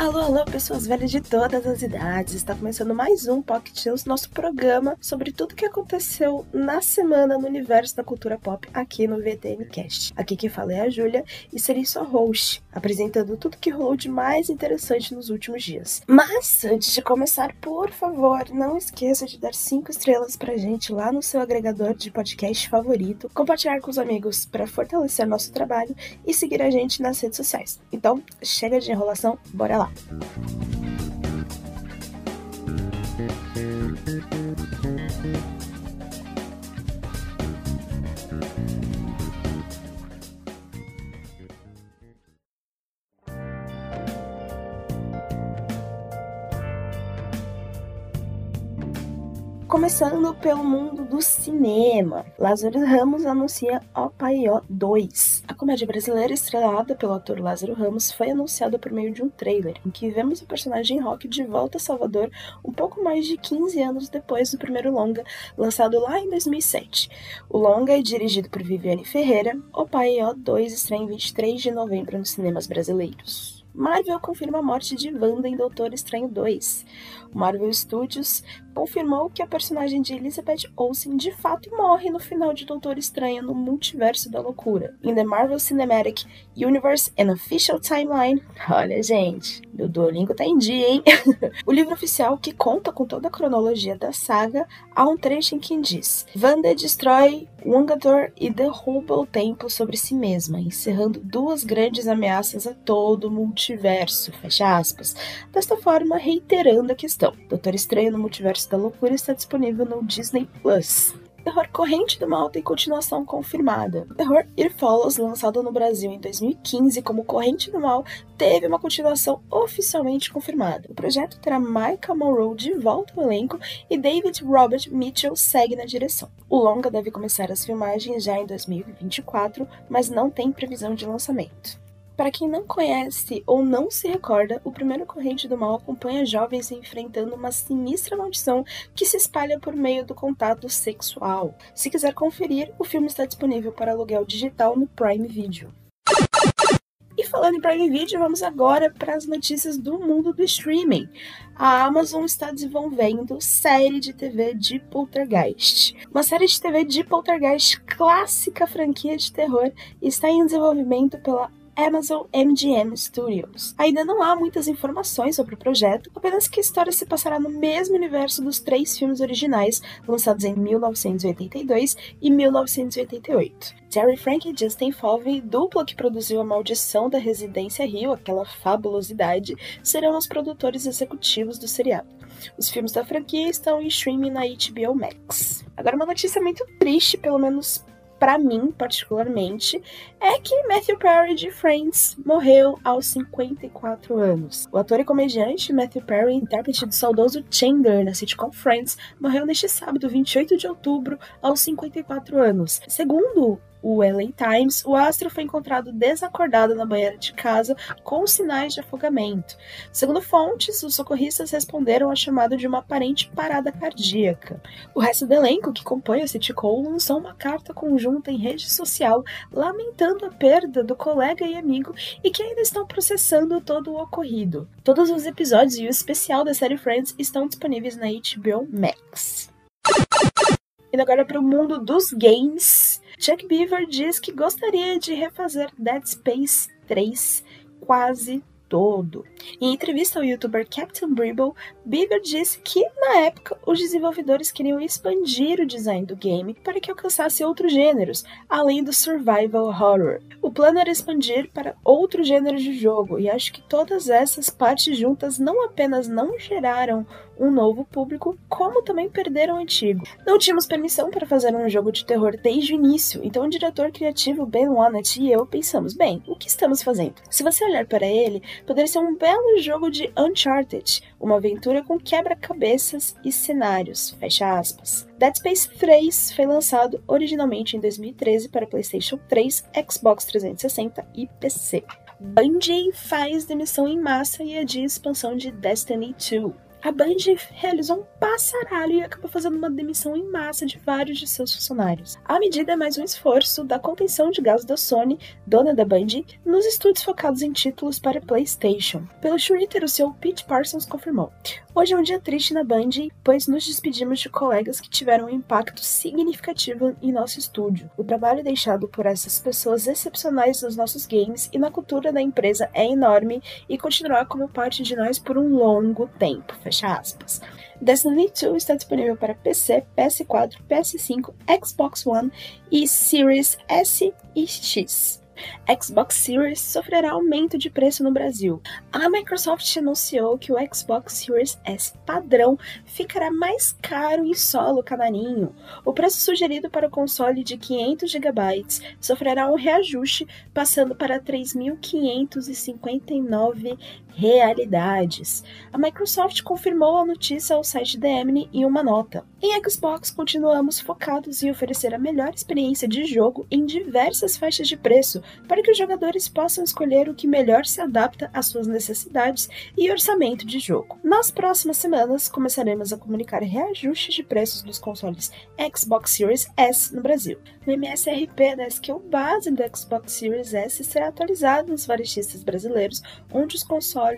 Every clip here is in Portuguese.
Alô, alô, pessoas velhas de todas as idades. Está começando mais um Pocket News, nosso programa sobre tudo que aconteceu na semana no universo da cultura pop aqui no VTN Cast. Aqui quem fala é a Júlia e serei sua host, apresentando tudo que rolou de mais interessante nos últimos dias. Mas antes de começar, por favor, não esqueça de dar cinco estrelas pra gente lá no seu agregador de podcast favorito, compartilhar com os amigos para fortalecer nosso trabalho e seguir a gente nas redes sociais. Então, chega de enrolação, bora lá! Thank you. Começando pelo mundo do cinema, Lázaro Ramos anuncia O Paió 2. A comédia brasileira estrelada pelo ator Lázaro Ramos foi anunciada por meio de um trailer, em que vemos o personagem Rock de volta a Salvador um pouco mais de 15 anos depois do primeiro longa, lançado lá em 2007. O longa é dirigido por Viviane Ferreira. O Paió 2 estreia em 23 de novembro nos cinemas brasileiros. Marvel confirma a morte de Wanda em Doutor Estranho 2. O Marvel Studios confirmou que a personagem de Elizabeth Olsen de fato morre no final de Doutor Estranho no Multiverso da Loucura. In the Marvel Cinematic Universe and Official Timeline. Olha, gente, meu Duolingo tá em dia, hein? o livro oficial que conta com toda a cronologia da saga, há um trecho em que diz: Wanda destrói Wangador e derruba o templo sobre si mesma, encerrando duas grandes ameaças a todo o multiverso. Fecha aspas. Desta forma, reiterando a questão. Doutor Estranho no Multiverso Da Loucura está disponível no Disney Plus. Terror Corrente do Mal tem continuação confirmada. Terror It Follows, lançado no Brasil em 2015 como Corrente do Mal, teve uma continuação oficialmente confirmada. O projeto terá Michael Monroe de volta ao elenco e David Robert Mitchell segue na direção. O longa deve começar as filmagens já em 2024, mas não tem previsão de lançamento. Para quem não conhece ou não se recorda, o primeiro Corrente do Mal acompanha jovens enfrentando uma sinistra maldição que se espalha por meio do contato sexual. Se quiser conferir, o filme está disponível para aluguel digital no Prime Video. E falando em Prime Video, vamos agora para as notícias do mundo do streaming. A Amazon está desenvolvendo série de TV de Poltergeist. Uma série de TV de Poltergeist clássica franquia de terror está em desenvolvimento pela Amazon MGM Studios. Ainda não há muitas informações sobre o projeto, apenas que a história se passará no mesmo universo dos três filmes originais, lançados em 1982 e 1988. Terry Frank e Justin Foley, dupla que produziu A Maldição da Residência Rio, aquela fabulosidade, serão os produtores executivos do seriado. Os filmes da franquia estão em streaming na HBO Max. Agora, uma notícia muito triste, pelo menos para mim, particularmente, é que Matthew Perry de Friends morreu aos 54 anos. O ator e comediante Matthew Perry, intérprete do saudoso Chandler na sitcom Friends, morreu neste sábado, 28 de outubro, aos 54 anos. Segundo o LA Times, o astro foi encontrado desacordado na banheira de casa com sinais de afogamento. Segundo fontes, os socorristas responderam à chamada de uma aparente parada cardíaca. O resto do elenco, que compõe a sitcom, lançou uma carta conjunta em rede social lamentando a perda do colega e amigo e que ainda estão processando todo o ocorrido. Todos os episódios e o especial da série Friends estão disponíveis na HBO Max. Indo agora para o mundo dos games. Chuck Beaver diz que gostaria de refazer Dead Space 3 quase todo. Em entrevista ao youtuber Captain Bribble, Beaver disse que, na época, os desenvolvedores queriam expandir o design do game para que alcançasse outros gêneros, além do survival horror. O plano era expandir para outros gêneros de jogo, e acho que todas essas partes juntas não apenas não geraram um novo público, como também perderam o antigo. Não tínhamos permissão para fazer um jogo de terror desde o início, então o diretor criativo Ben Wannett e eu pensamos, bem, o que estamos fazendo? Se você olhar para ele, poderia ser um belo jogo de Uncharted, uma aventura com quebra-cabeças e cenários, fecha aspas. Dead Space 3 foi lançado originalmente em 2013 para PlayStation 3, Xbox 360 e PC. Bungie faz demissão em massa e adia expansão de Destiny 2. A Band realizou um passaralho e acabou fazendo uma demissão em massa de vários de seus funcionários. A medida é mais um esforço da contenção de gás da Sony, dona da Band, nos estudos focados em títulos para PlayStation. Pelo Twitter, o seu Pete Parsons confirmou: Hoje é um dia triste na Band, pois nos despedimos de colegas que tiveram um impacto significativo em nosso estúdio. O trabalho deixado por essas pessoas excepcionais nos nossos games e na cultura da empresa é enorme e continuará como parte de nós por um longo tempo. Fecha aspas. Destiny 2 está disponível para PC, PS4, PS5, Xbox One e Series S e X. Xbox Series sofrerá aumento de preço no Brasil. A Microsoft anunciou que o Xbox Series S padrão ficará mais caro em solo canarinho. O preço sugerido para o console de 500 GB sofrerá um reajuste, passando para 3.559 realidades. A Microsoft confirmou a notícia ao site DMN em uma nota. Em Xbox, continuamos focados em oferecer a melhor experiência de jogo em diversas faixas de preço, para que os jogadores possam escolher o que melhor se adapta às suas necessidades e orçamento de jogo. Nas próximas semanas, começaremos a comunicar reajustes de preços dos consoles Xbox Series S no Brasil. O MSRP da skill base do Xbox Series S será atualizado nos varejistas brasileiros, onde os consoles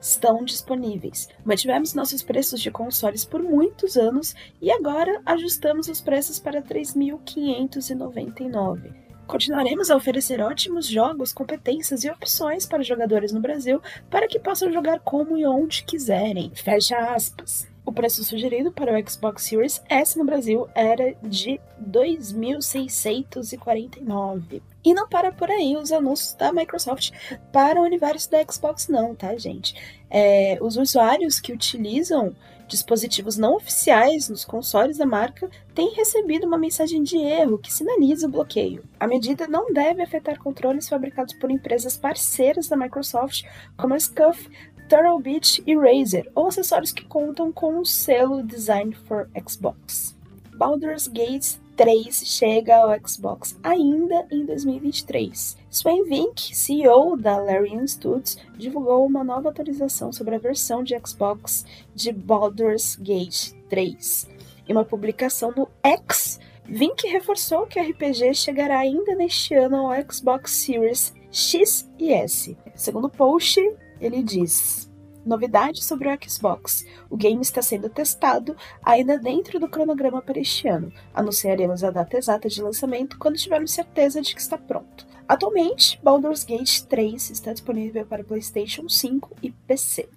estão disponíveis. Mantivemos nossos preços de consoles por muitos anos e agora ajustamos os preços para 3.599. Continuaremos a oferecer ótimos jogos, competências e opções para jogadores no Brasil para que possam jogar como e onde quiserem. Fecha aspas. O preço sugerido para o Xbox Series S no Brasil era de 2.649. E não para por aí os anúncios da Microsoft para o universo da Xbox, não, tá, gente? É, os usuários que utilizam dispositivos não oficiais nos consoles da marca têm recebido uma mensagem de erro que sinaliza o bloqueio. A medida não deve afetar controles fabricados por empresas parceiras da Microsoft, como a Scuf, Turtle Beach e Razer, ou acessórios que contam com o selo Design for Xbox. Baldur's Gate 3 chega ao Xbox ainda em 2023. Sven Vink, CEO da Larian Studios, divulgou uma nova atualização sobre a versão de Xbox de Baldur's Gate 3. Em uma publicação no X, Vink reforçou que o RPG chegará ainda neste ano ao Xbox Series X e S. Segundo o post, ele diz: Novidade sobre o Xbox. O game está sendo testado ainda dentro do cronograma para este ano. Anunciaremos a data exata de lançamento quando tivermos certeza de que está pronto. Atualmente, Baldur's Gate 3 está disponível para PlayStation 5 e PC.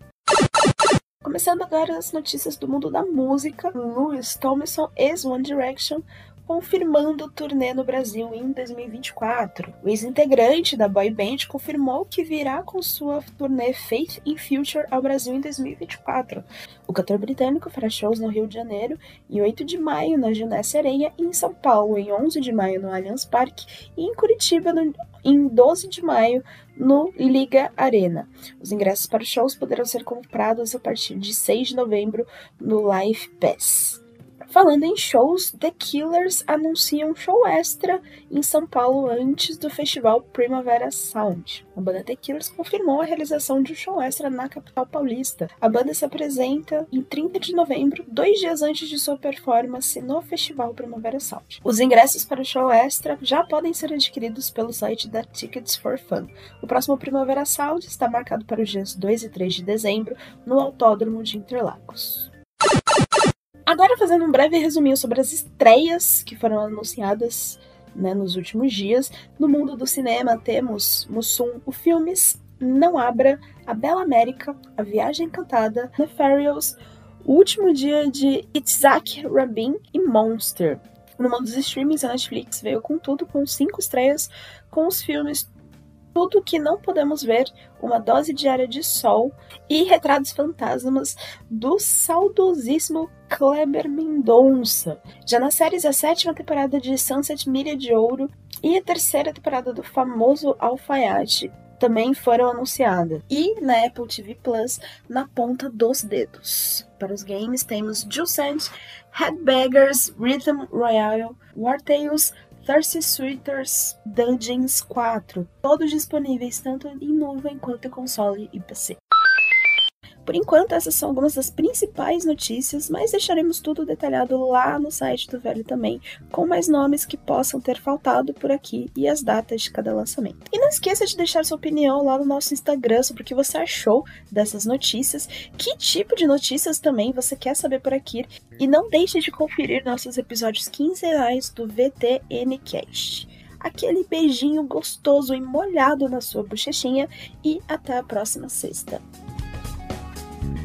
Começando agora as notícias do mundo da música, Louis Tomlinson, ex-One Direction, confirmando turnê no Brasil em 2024. O ex-integrante da boy band confirmou que virá com sua turnê Faith in Future ao Brasil em 2024. O cantor britânico fará shows no Rio de Janeiro em 8 de maio na Junesse Areia e em São Paulo em 11 de maio no Allianz Parque e em Curitiba no, em 12 de maio no Liga Arena. Os ingressos para os shows poderão ser comprados a partir de 6 de novembro no Live Pass. Falando em shows, The Killers anuncia um show extra em São Paulo antes do festival Primavera Sound. A banda The Killers confirmou a realização de um show extra na capital paulista. A banda se apresenta em 30 de novembro, dois dias antes de sua performance no festival Primavera Sound. Os ingressos para o show extra já podem ser adquiridos pelo site da Tickets for Fun. O próximo Primavera Sound está marcado para os dias 2 e 3 de dezembro no Autódromo de Interlagos. Agora, fazendo um breve resuminho sobre as estreias que foram anunciadas né, nos últimos dias. No mundo do cinema, temos Mussum, o Filmes, Não Abra, A Bela América, A Viagem Encantada, Nefarious, O Último Dia de Itzhak Rabin e Monster. No mundo dos streamings, a Netflix veio com tudo, com cinco estreias, com os filmes tudo que não podemos ver, uma dose diária de sol e retratos fantasmas do saudosíssimo Kleber Mendonça. Já nas séries, a sétima temporada de Sunset Milha de Ouro e a terceira temporada do famoso Alfaiate também foram anunciadas. E na Apple TV Plus, na ponta dos dedos. Para os games, temos Juiced, Headbangers, Rhythm Royale, War Tales, Thirsty Sweeters Dungeons 4, todos disponíveis tanto em nuvem quanto em console e PC. Por enquanto, essas são algumas das principais notícias, mas deixaremos tudo detalhado lá no site do Velho também, com mais nomes que possam ter faltado por aqui e as datas de cada lançamento. E não esqueça de deixar sua opinião lá no nosso Instagram sobre o que você achou dessas notícias, que tipo de notícias também você quer saber por aqui, e não deixe de conferir nossos episódios quinzenais do VTNcast aquele beijinho gostoso e molhado na sua bochechinha e até a próxima sexta.